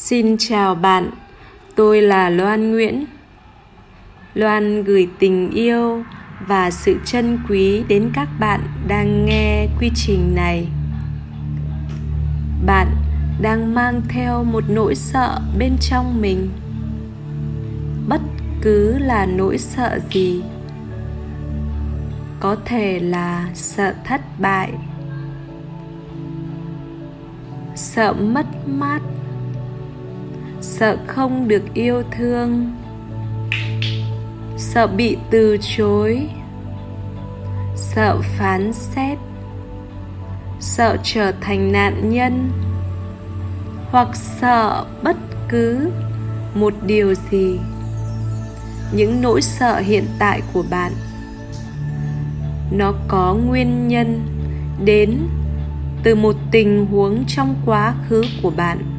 Xin chào bạn, tôi là Loan Nguyễn. Loan gửi tình yêu và sự trân quý đến các bạn đang nghe quy trình này. Bạn đang mang theo một nỗi sợ bên trong mình. Bất cứ là nỗi sợ gì có thể là sợ thất bại sợ mất mát sợ không được yêu thương, sợ bị từ chối, sợ phán xét, sợ trở thành nạn nhân, hoặc sợ bất cứ một điều gì. Những nỗi sợ hiện tại của bạn, nó có nguyên nhân đến từ một tình huống trong quá khứ của bạn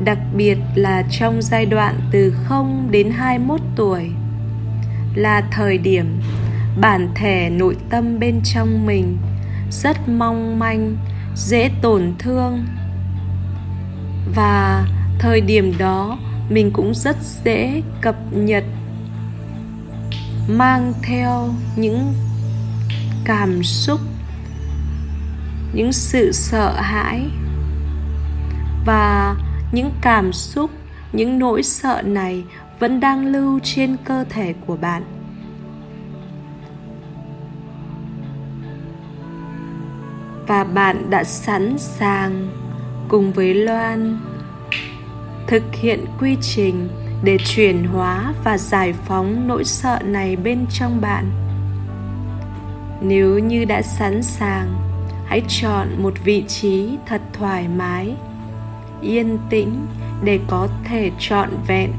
đặc biệt là trong giai đoạn từ 0 đến 21 tuổi là thời điểm bản thể nội tâm bên trong mình rất mong manh, dễ tổn thương. Và thời điểm đó mình cũng rất dễ cập nhật mang theo những cảm xúc những sự sợ hãi. Và những cảm xúc, những nỗi sợ này vẫn đang lưu trên cơ thể của bạn. Và bạn đã sẵn sàng cùng với loan thực hiện quy trình để chuyển hóa và giải phóng nỗi sợ này bên trong bạn. Nếu như đã sẵn sàng, hãy chọn một vị trí thật thoải mái yên tĩnh để có thể trọn vẹn.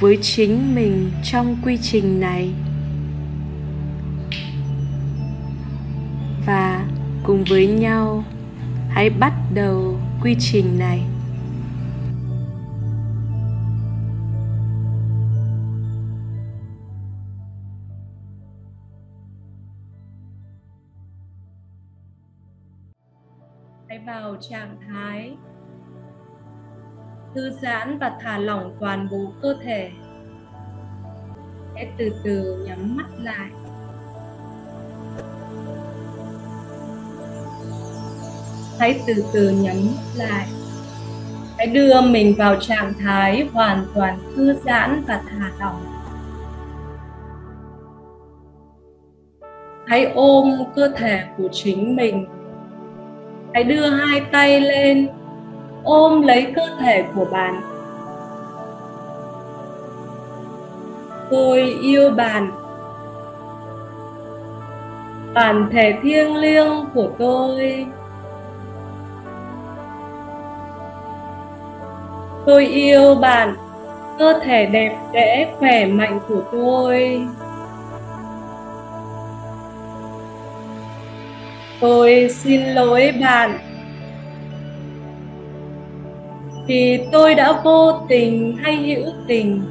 Với chính mình trong quy trình này và cùng với nhau, hãy bắt đầu quy trình này. Trạng thái. Thư giãn và thả lỏng toàn bộ cơ thể. Hãy từ từ nhắm mắt lại. Hãy từ từ nhắm mắt lại. Hãy đưa mình vào trạng thái hoàn toàn thư giãn và thả lỏng. Hãy ôm cơ thể của chính mình hãy đưa hai tay lên, ôm lấy cơ thể của bạn. Tôi yêu bạn. Bản thể thiêng liêng của tôi. Tôi yêu bạn. Cơ thể đẹp đẽ, khỏe mạnh của tôi. Tôi xin lỗi bạn. Vì tôi đã vô tình hay hữu tình,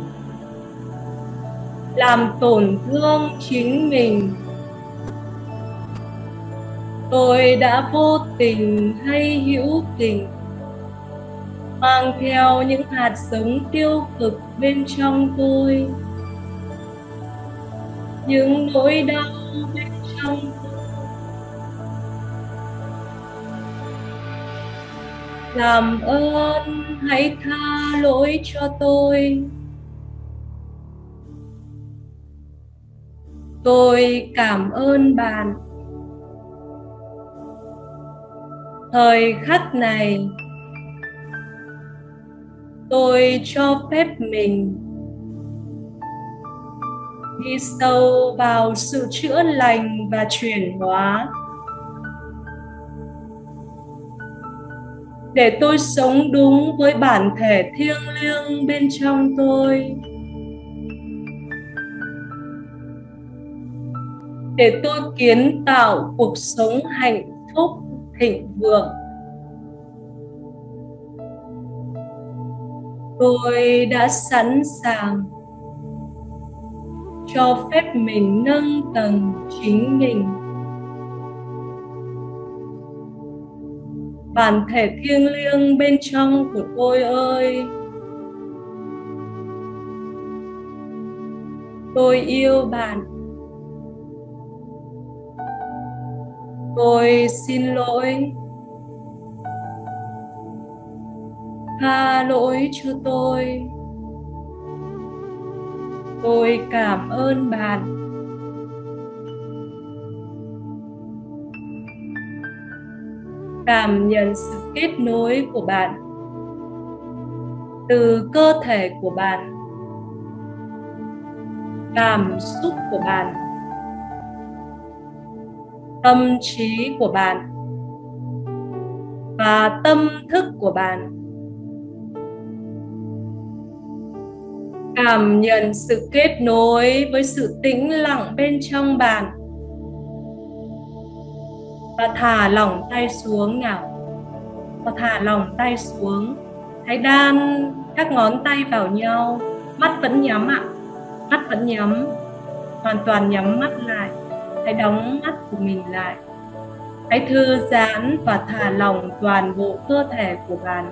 làm tổn thương chính mình. Tôi đã vô tình hay hữu tình, mang theo những hạt giống tiêu cực bên trong tôi. Những nỗi đau bên trong làm ơn, hãy tha lỗi cho tôi. Tôi cảm ơn bạn. Thời khắc này, tôi cho phép mình đi sâu vào sự chữa lành và chuyển hóa. Để tôi sống đúng với bản thể thiêng liêng bên trong tôi. Để tôi kiến tạo cuộc sống hạnh phúc, thịnh vượng. Tôi đã sẵn sàng cho phép mình nâng tầng chính mình. Bản thể thiêng liêng bên trong của tôi ơi. Tôi yêu bạn. Tôi xin lỗi. Tha lỗi cho tôi. Tôi cảm ơn bạn. Cảm nhận sự kết nối của bạn từ cơ thể của bạn, cảm xúc của bạn, tâm trí của bạn và tâm thức của bạn. Cảm nhận sự kết nối với sự tĩnh lặng bên trong bạn và thả lỏng tay xuống nào. Và thả lỏng tay xuống. Hãy đan các ngón tay vào nhau. Mắt vẫn nhắm ạ. Mắt vẫn nhắm. Hoàn toàn nhắm mắt lại. Hãy đóng mắt của mình lại. Hãy thư giãn và thả lỏng toàn bộ cơ thể của bạn.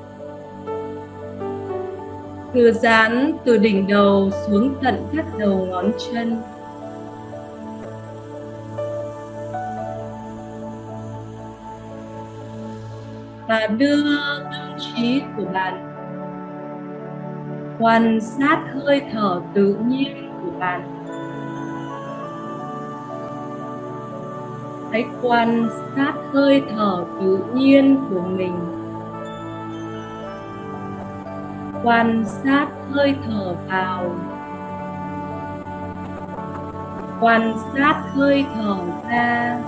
Thư giãn từ đỉnh đầu xuống tận các đầu ngón chân. Và đưa tâm trí của bạn quan sát hơi thở tự nhiên của bạn. Hãy quan sát hơi thở tự nhiên của mình. Quan sát hơi thở vào. Quan sát hơi thở ra.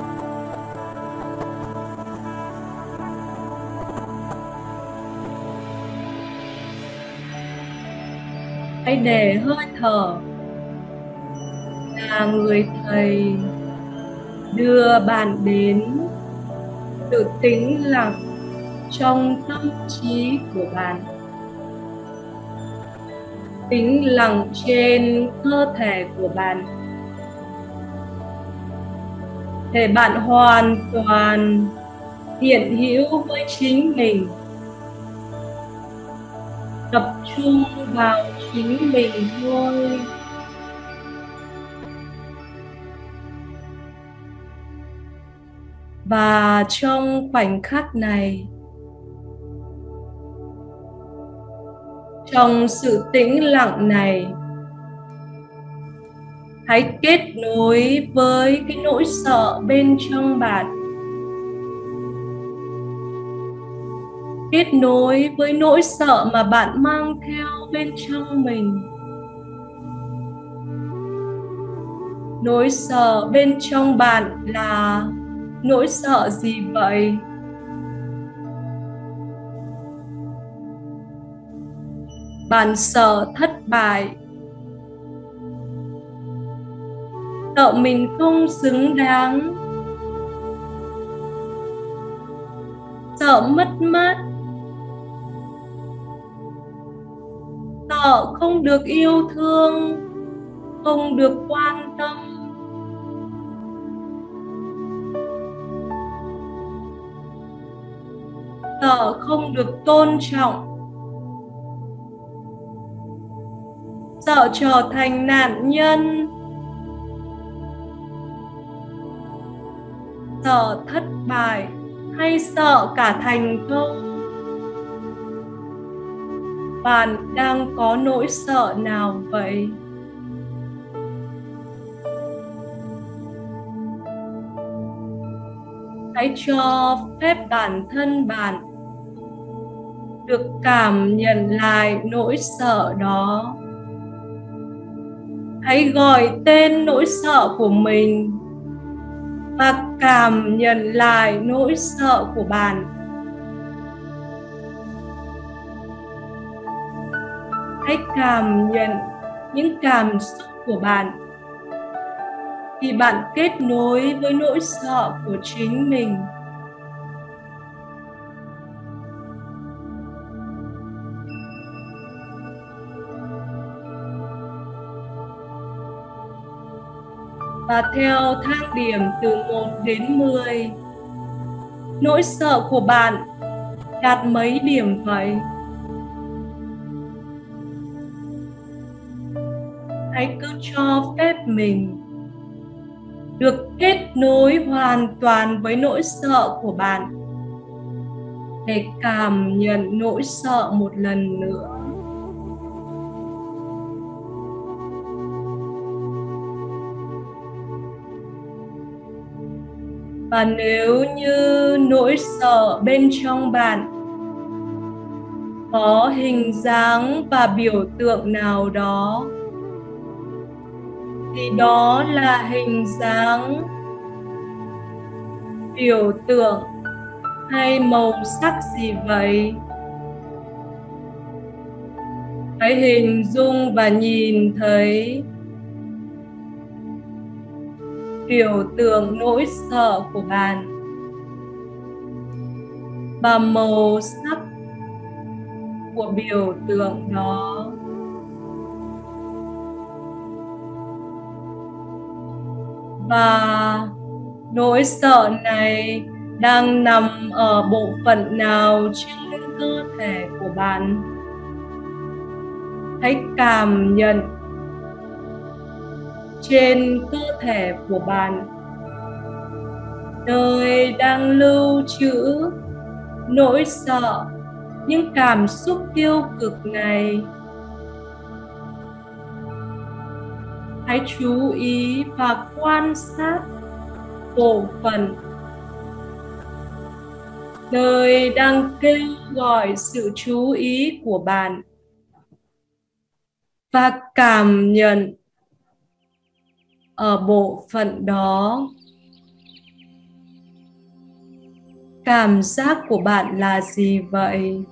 Hãy để hơi thở là người thầy đưa bạn đến sự tĩnh lặng trong tâm trí của bạn. Tĩnh lặng trên cơ thể của bạn. Để bạn hoàn toàn hiện hữu với chính mình. Tập trung vào chính mình thôi và trong khoảnh khắc này, trong sự tĩnh lặng này, hãy kết nối với cái nỗi sợ bên trong bạn. Kết nối với nỗi sợ mà bạn mang theo bên trong mình. Nỗi sợ bên trong bạn là nỗi sợ gì vậy? Bạn sợ thất bại. Sợ mình không xứng đáng. Sợ mất mát. Sợ không được yêu thương, không được quan tâm. Sợ không được tôn trọng. Sợ trở thành nạn nhân. Sợ thất bại hay sợ cả thành công bạn đang có nỗi sợ nào vậy? Hãy cho phép bản thân bạn được cảm nhận lại nỗi sợ đó. Hãy gọi tên nỗi sợ của mình và cảm nhận lại nỗi sợ của bạn. Hãy cảm nhận những cảm xúc của bạn. Khi bạn kết nối với nỗi sợ của chính mình. Và theo thang điểm từ 1 đến 10 nỗi sợ của bạn đạt mấy điểm vậy? Hãy cứ cho phép mình được kết nối hoàn toàn với nỗi sợ của bạn, để cảm nhận nỗi sợ một lần nữa. Và nếu như nỗi sợ bên trong bạn có hình dáng và biểu tượng nào đó thì đó là hình dáng biểu tượng hay màu sắc gì vậy? Hãy hình dung và nhìn thấy biểu tượng nỗi sợ của bạn và màu sắc của biểu tượng đó. Và nỗi sợ này đang nằm ở bộ phận nào trên cơ thể của bạn? Hãy cảm nhận trên cơ thể của bạn. Nơi đang lưu trữ nỗi sợ, những cảm xúc tiêu cực này. Hãy chú ý và quan sát bộ phận nơi đang kêu gọi sự chú ý của bạn và cảm nhận ở bộ phận đó. Cảm giác của bạn là gì vậy?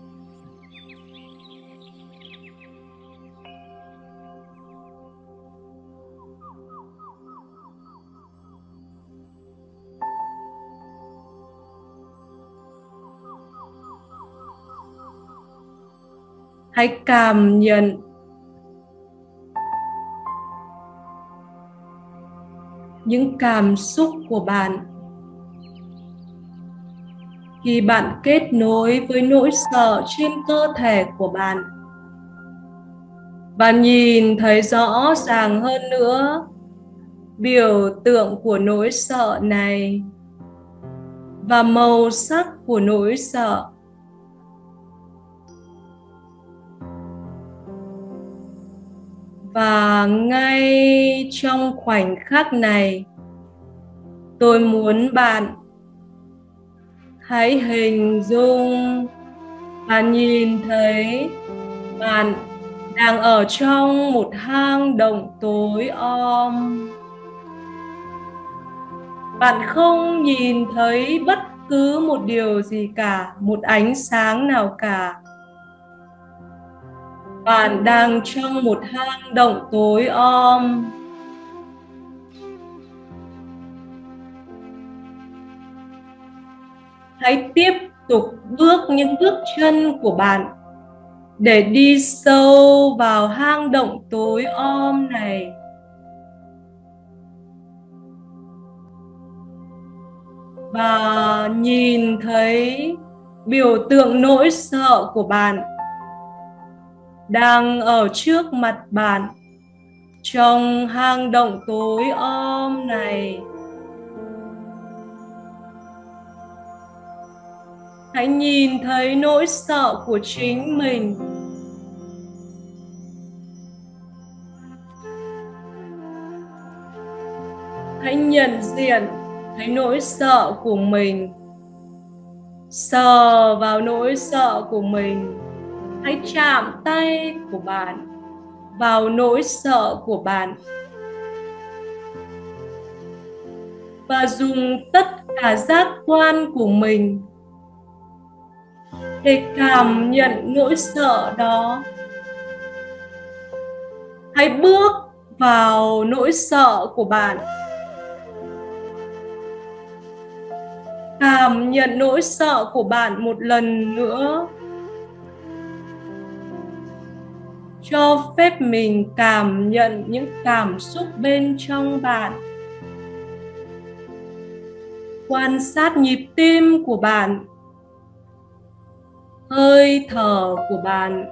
Hãy cảm nhận. Những cảm xúc của bạn. Khi bạn kết nối với nỗi sợ trên cơ thể của bạn. Và nhìn thấy rõ ràng hơn nữa biểu tượng của nỗi sợ này và màu sắc của nỗi sợ. Và ngay trong khoảnh khắc này, tôi muốn bạn hãy hình dung và nhìn thấy bạn đang ở trong một hang động tối om. Bạn không nhìn thấy bất cứ một điều gì cả, một ánh sáng nào cả bạn đang trong một hang động tối om. Hãy tiếp tục bước những bước chân của bạn để đi sâu vào hang động tối om này. Và nhìn thấy biểu tượng nỗi sợ của bạn đang ở trước mặt bạn. Trong hang động tối om này. Hãy nhìn thấy nỗi sợ của chính mình. Hãy nhận diện thấy nỗi sợ của mình. Sờ vào nỗi sợ của mình hãy chạm tay của bạn vào nỗi sợ của bạn và dùng tất cả giác quan của mình để cảm nhận nỗi sợ đó. Hãy bước vào nỗi sợ của bạn. Cảm nhận nỗi sợ của bạn một lần nữa. Cho phép mình cảm nhận những cảm xúc bên trong bạn. Quan sát nhịp tim của bạn. Hơi thở của bạn.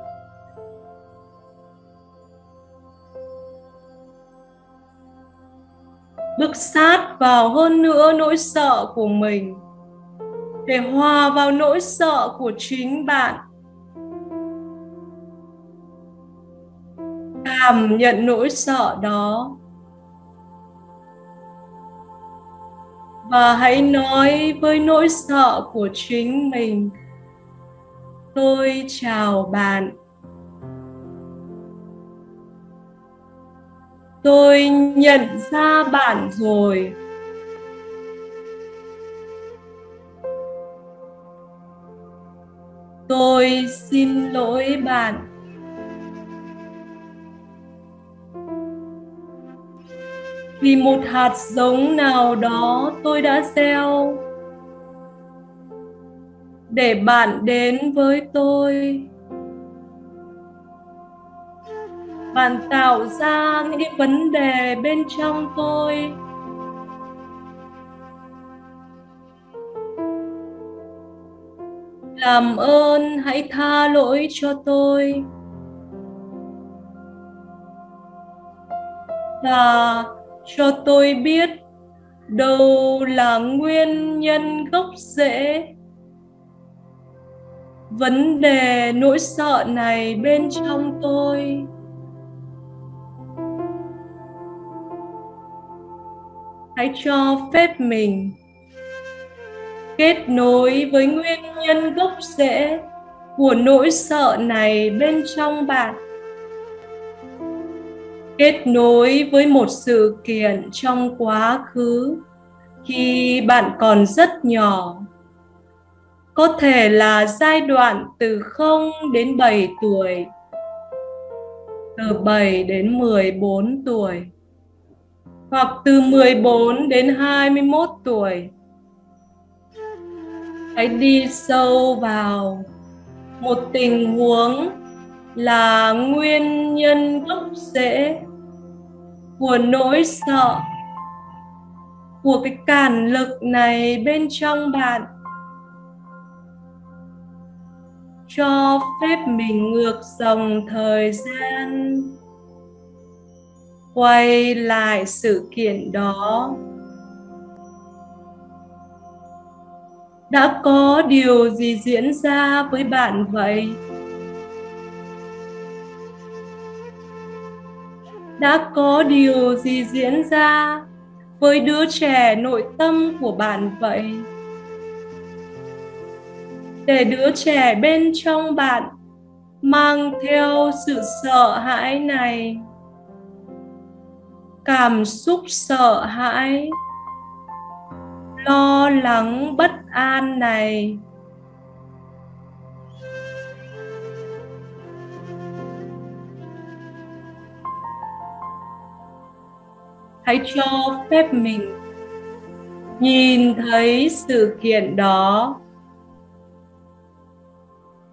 Bước sát vào hơn nữa nỗi sợ của mình. Để hòa vào nỗi sợ của chính bạn. Cảm nhận nỗi sợ đó. Và hãy nói với nỗi sợ của chính mình. Tôi chào bạn. Tôi nhận ra bạn rồi. Tôi xin lỗi bạn. Vì một hạt giống nào đó tôi đã gieo. Để bạn đến với tôi. Bạn tạo ra những cái vấn đề bên trong tôi. Làm ơn hãy tha lỗi cho tôi. Và cho tôi biết đâu là nguyên nhân gốc rễ. Vấn đề nỗi sợ này bên trong tôi. Hãy cho phép mình kết nối với nguyên nhân gốc rễ của nỗi sợ này bên trong bạn kết nối với một sự kiện trong quá khứ khi bạn còn rất nhỏ. Có thể là giai đoạn từ 0 đến 7 tuổi, từ 7 đến 14 tuổi, hoặc từ 14 đến 21 tuổi. Hãy đi sâu vào một tình huống là nguyên nhân gốc rễ của nỗi sợ của cái cản lực này bên trong bạn. Cho phép mình ngược dòng thời gian, quay lại sự kiện đó. Đã có điều gì diễn ra với bạn vậy? Đã có điều gì diễn ra với đứa trẻ nội tâm của bạn vậy? Để đứa trẻ bên trong bạn mang theo sự sợ hãi này, cảm xúc sợ hãi, lo lắng bất an này hãy cho phép mình nhìn thấy sự kiện đó.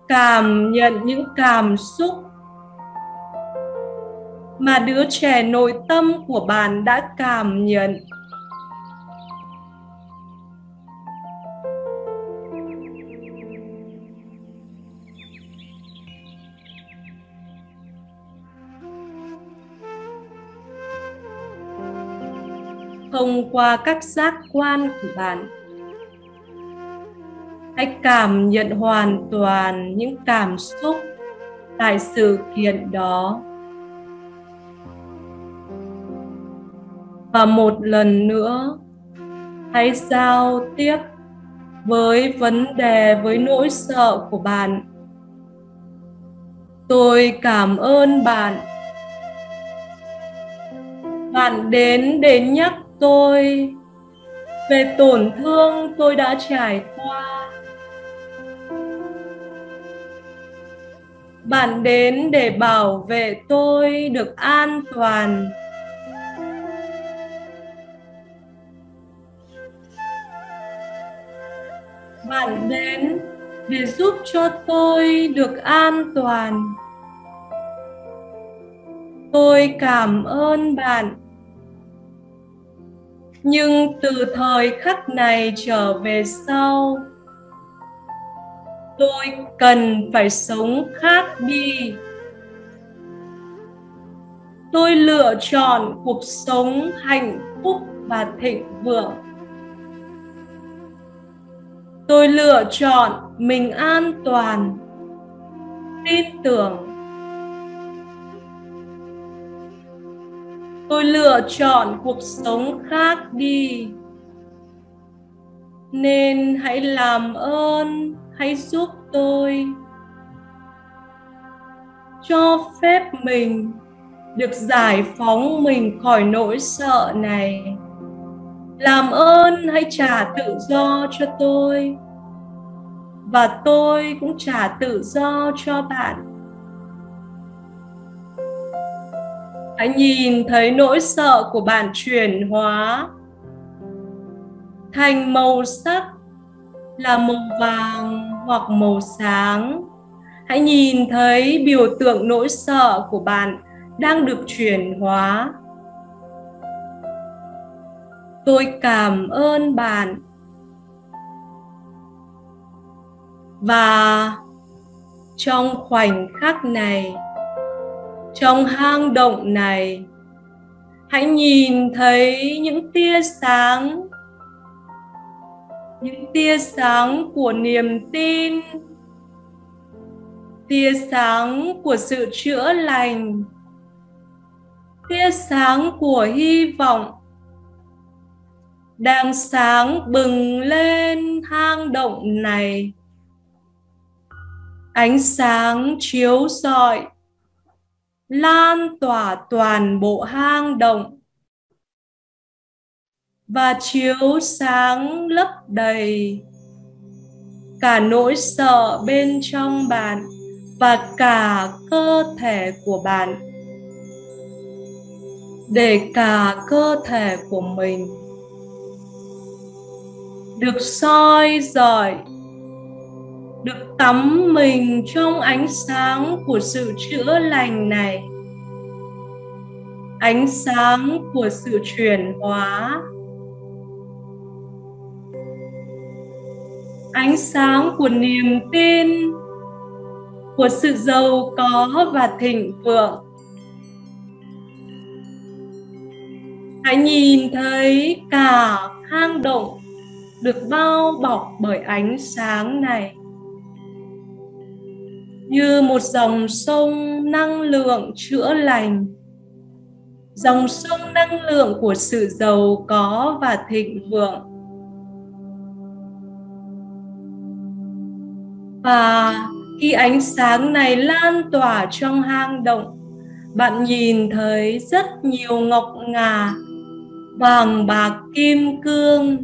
Cảm nhận những cảm xúc mà đứa trẻ nội tâm của bạn đã cảm nhận. Thông qua các giác quan của bạn. Hãy cảm nhận hoàn toàn những cảm xúc tại sự kiện đó. Và một lần nữa, hãy giao tiếp với vấn đề, với nỗi sợ của bạn. Tôi cảm ơn bạn. Bạn đến để nhắc tôi. Về tổn thương tôi đã trải qua. Bạn đến để bảo vệ tôi được an toàn. Bạn đến để giúp cho tôi được an toàn. Tôi cảm ơn bạn nhưng từ thời khắc này trở về sau, tôi cần phải sống khác đi. Tôi lựa chọn cuộc sống hạnh phúc và thịnh vượng. Tôi lựa chọn mình an toàn, tin tưởng tôi lựa chọn cuộc sống khác đi. Nên hãy làm ơn, hãy giúp tôi. Cho phép mình được giải phóng mình khỏi nỗi sợ này. Làm ơn, hãy trả tự do cho tôi. Và tôi cũng trả tự do cho bạn. Hãy nhìn thấy nỗi sợ của bạn chuyển hóa. Thành màu sắc là màu vàng hoặc màu sáng. Hãy nhìn thấy biểu tượng nỗi sợ của bạn đang được chuyển hóa. Tôi cảm ơn bạn. Và trong khoảnh khắc này trong hang động này. Hãy nhìn thấy những tia sáng, những tia sáng của niềm tin, tia sáng của sự chữa lành, tia sáng của hy vọng đang sáng bừng lên hang động này. Ánh sáng chiếu rọi lan tỏa toàn bộ hang động và chiếu sáng lấp đầy cả nỗi sợ bên trong bạn và cả cơ thể của bạn. Để cả cơ thể của mình được soi rọi được tắm mình trong ánh sáng của sự chữa lành này. Ánh sáng của sự chuyển hóa. Ánh sáng của niềm tin, của sự giàu có và thịnh vượng. Hãy nhìn thấy cả hang động được bao bọc bởi ánh sáng này như một dòng sông năng lượng chữa lành. Dòng sông năng lượng của sự giàu có và thịnh vượng. Và khi ánh sáng này lan tỏa trong hang động, bạn nhìn thấy rất nhiều ngọc ngà, vàng bạc, kim cương.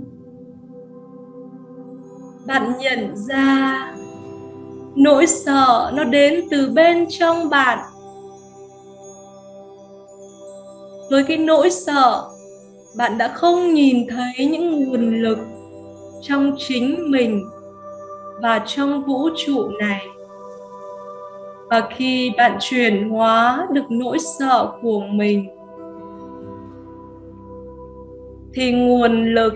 Bạn nhận ra nỗi sợ nó đến từ bên trong bạn. Với cái nỗi sợ, bạn đã không nhìn thấy những nguồn lực trong chính mình và trong vũ trụ này. Và khi bạn chuyển hóa được nỗi sợ của mình, thì nguồn lực,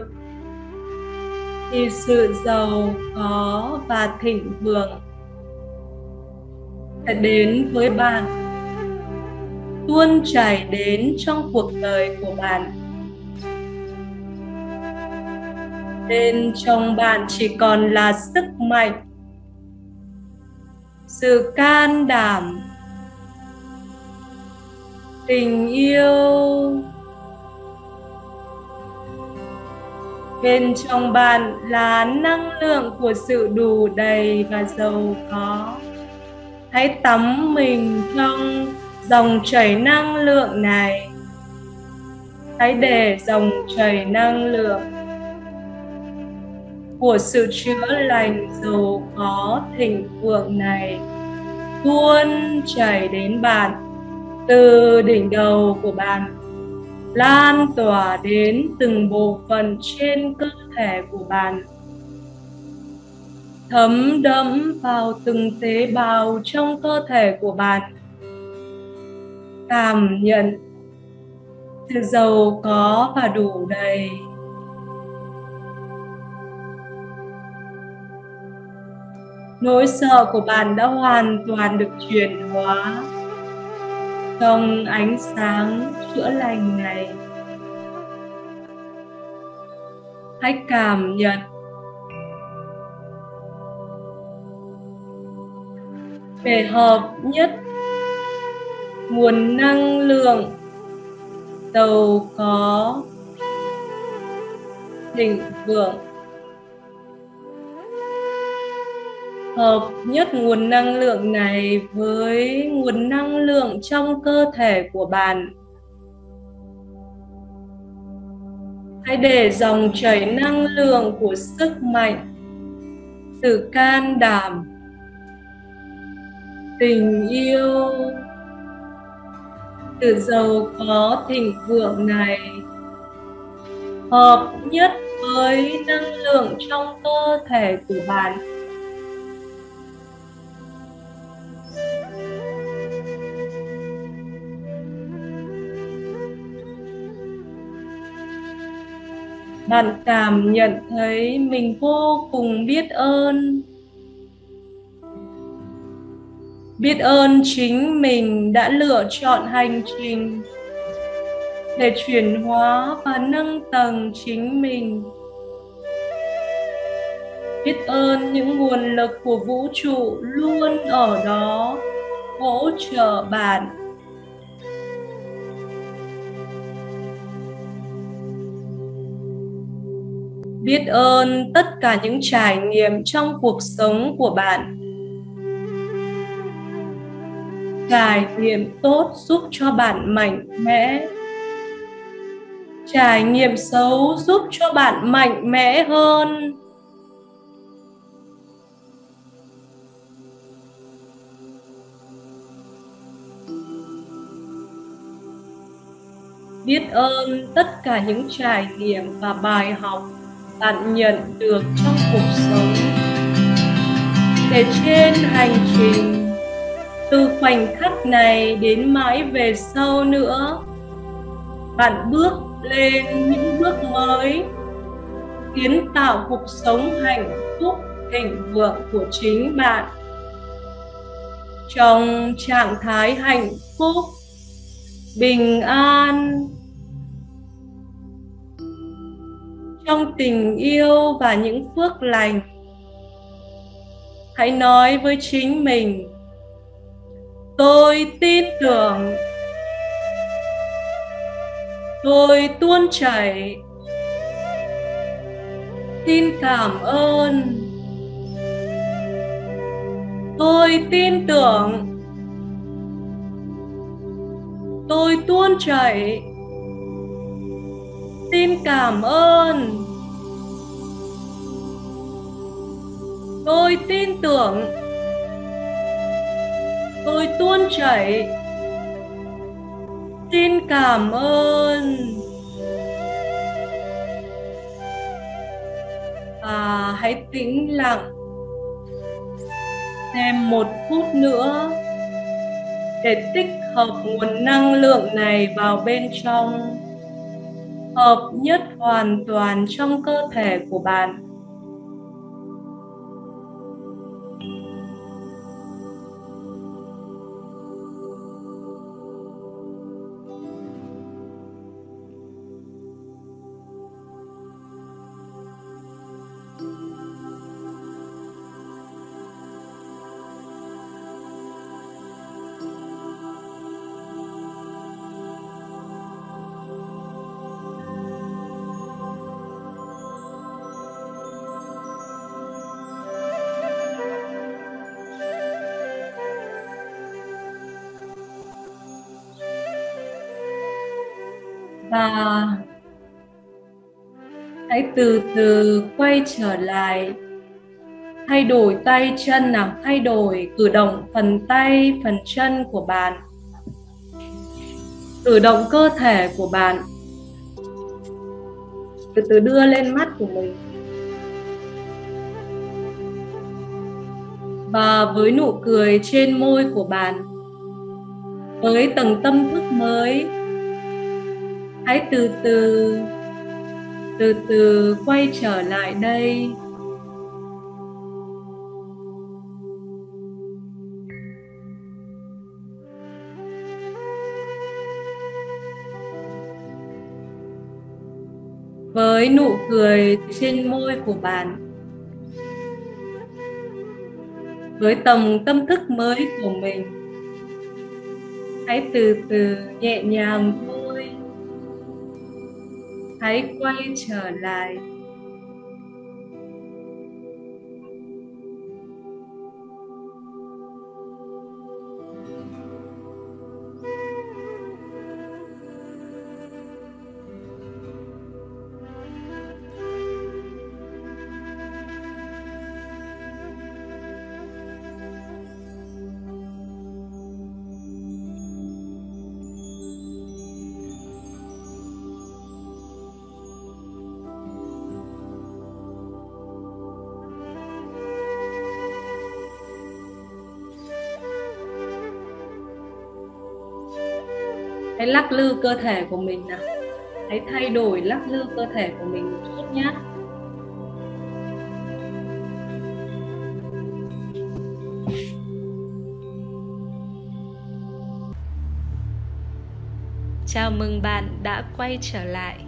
thì sự giàu có và thịnh vượng sẽ đến với bạn. Tuôn chảy đến trong cuộc đời của bạn. Bên trong bạn chỉ còn là sức mạnh, sự can đảm, tình yêu. Bên trong bạn là năng lượng của sự đủ đầy và giàu có hãy tắm mình trong dòng chảy năng lượng này. Hãy để dòng chảy năng lượng của sự chữa lành giàu có thịnh vượng này tuôn chảy đến bạn. Từ đỉnh đầu của bạn lan tỏa đến từng bộ phận trên cơ thể của bạn thấm đẫm vào từng tế bào trong cơ thể của bạn. Cảm nhận sự giàu có và đủ đầy. Nỗi sợ của bạn đã hoàn toàn được chuyển hóa trong ánh sáng chữa lành này. Hãy cảm nhận để hợp nhất. Nguồn năng lượng giàu có. Thịnh vượng hợp nhất nguồn năng lượng này với nguồn năng lượng trong cơ thể của bạn. Hãy để dòng chảy năng lượng của sức mạnh từ can đảm tình yêu. Sự giàu có thịnh vượng này, hợp nhất với năng lượng trong cơ thể của bạn. Bạn cảm nhận thấy mình vô cùng biết ơn. Biết ơn chính mình đã lựa chọn hành trình để chuyển hóa và nâng tầng chính mình. Biết ơn những nguồn lực của vũ trụ luôn ở đó hỗ trợ bạn. Biết ơn tất cả những trải nghiệm trong cuộc sống của bạn trải nghiệm tốt giúp cho bạn mạnh mẽ. Trải nghiệm xấu giúp cho bạn mạnh mẽ hơn. Biết ơn tất cả những trải nghiệm và bài học bạn nhận được trong cuộc sống. Để trên hành trình từ khoảnh khắc này đến mãi về sau nữa, bạn bước lên những bước mới, kiến tạo cuộc sống hạnh phúc, thịnh vượng của chính bạn. Trong trạng thái hạnh phúc, bình an, trong tình yêu và những phước lành, hãy nói với chính mình tôi tin tưởng. Tôi tuôn chảy. Xin cảm ơn. Tôi tin tưởng. Tôi tuôn chảy. Xin cảm ơn. Tôi tin tưởng tôi tuôn chảy. Xin cảm ơn. Và hãy tĩnh lặng. Thêm một phút nữa để tích hợp nguồn năng lượng này vào bên trong. Hợp nhất hoàn toàn trong cơ thể của bạn. Và hãy từ từ quay trở lại. Thay đổi tay chân nào? Thay đổi cử động phần tay, phần chân của bạn. Cử động cơ thể của bạn. Từ từ đưa lên mắt của mình. Và với nụ cười trên môi của bạn, với tầng tâm thức mới hãy từ từ từ từ quay trở lại đây. Với nụ cười trên môi của bạn, với tầm tâm thức mới của mình, hãy từ từ nhẹ nhàng vui hãy quay trở lại lắc lư cơ thể của mình nào. Hãy thay đổi lắc lư cơ thể của mình một chút nhé. Chào mừng bạn đã quay trở lại.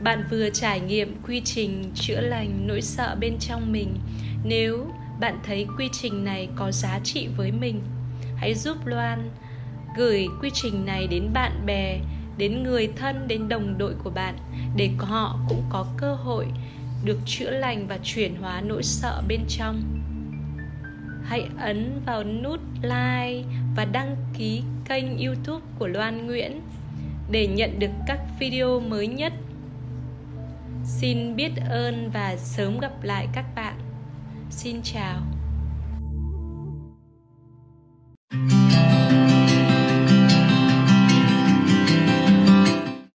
Bạn vừa trải nghiệm quy trình chữa lành nỗi sợ bên trong mình. Nếu bạn thấy quy trình này có giá trị với mình hãy giúp loan gửi quy trình này đến bạn bè, đến người thân, đến đồng đội của bạn, để họ cũng có cơ hội được chữa lành và chuyển hóa nỗi sợ bên trong. Hãy ấn vào nút like và đăng ký kênh youtube của loan nguyễn để nhận được các video mới nhất. Xin biết ơn và sớm gặp lại các bạn. Xin chào.